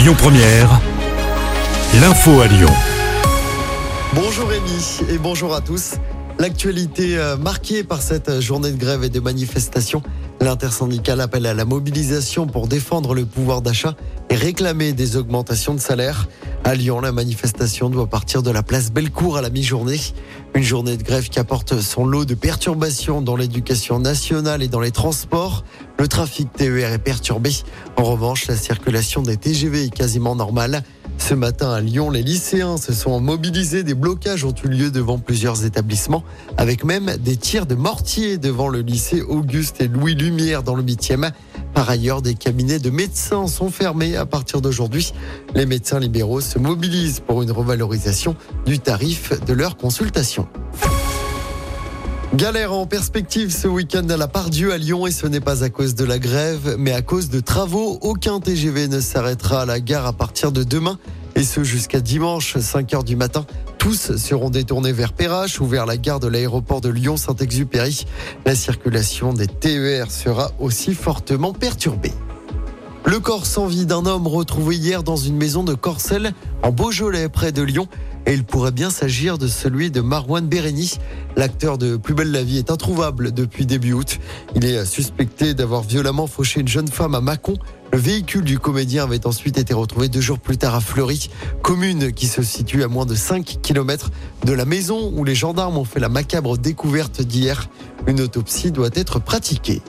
Lyon Première, l'info à Lyon. Bonjour Rémi et bonjour à tous. L'actualité euh, marquée par cette journée de grève et de manifestation. L'intersyndicale appelle à la mobilisation pour défendre le pouvoir d'achat et réclamer des augmentations de salaire. À Lyon, la manifestation doit partir de la place Bellecour à la mi-journée. Une journée de grève qui apporte son lot de perturbations dans l'éducation nationale et dans les transports. Le trafic TER est perturbé. En revanche, la circulation des TGV est quasiment normale. Ce matin à Lyon, les lycéens se sont mobilisés. Des blocages ont eu lieu devant plusieurs établissements, avec même des tirs de mortier devant le lycée Auguste et Louis Lumière dans le 8e. Par ailleurs, des cabinets de médecins sont fermés à partir d'aujourd'hui. Les médecins libéraux se mobilisent pour une revalorisation du tarif de leur consultation. Galère en perspective ce week-end à la Pardieu à Lyon et ce n'est pas à cause de la grève mais à cause de travaux. Aucun TGV ne s'arrêtera à la gare à partir de demain et ce jusqu'à dimanche 5h du matin. Tous seront détournés vers Perrache ou vers la gare de l'aéroport de Lyon-Saint-Exupéry. La circulation des TER sera aussi fortement perturbée. Le corps sans vie d'un homme retrouvé hier dans une maison de Corcelles en Beaujolais près de Lyon et il pourrait bien s'agir de celui de Marwan Bérény. L'acteur de Plus belle la vie est introuvable depuis début août. Il est suspecté d'avoir violemment fauché une jeune femme à Mâcon. Le véhicule du comédien avait ensuite été retrouvé deux jours plus tard à Fleury, commune qui se situe à moins de 5 km de la maison où les gendarmes ont fait la macabre découverte d'hier. Une autopsie doit être pratiquée.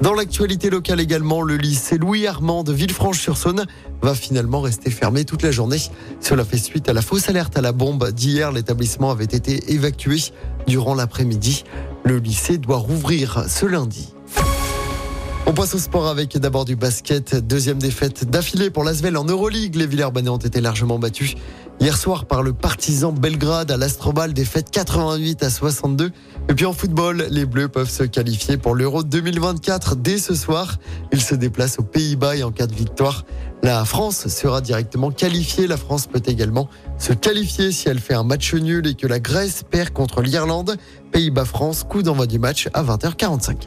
Dans l'actualité locale également, le lycée Louis Armand de Villefranche-sur-Saône va finalement rester fermé toute la journée. Cela fait suite à la fausse alerte à la bombe d'hier. L'établissement avait été évacué durant l'après-midi. Le lycée doit rouvrir ce lundi. On passe au sport avec d'abord du basket. Deuxième défaite d'affilée pour l'Asvel en Euroleague. Les Villers-Banais ont été largement battus hier soir par le partisan Belgrade à l'Astrobal. Défaite 88 à 62. Et puis en football, les Bleus peuvent se qualifier pour l'Euro 2024 dès ce soir. Ils se déplacent aux Pays-Bas et en cas de victoire, la France sera directement qualifiée. La France peut également se qualifier si elle fait un match nul et que la Grèce perd contre l'Irlande. Pays-Bas-France, coup d'envoi du match à 20h45.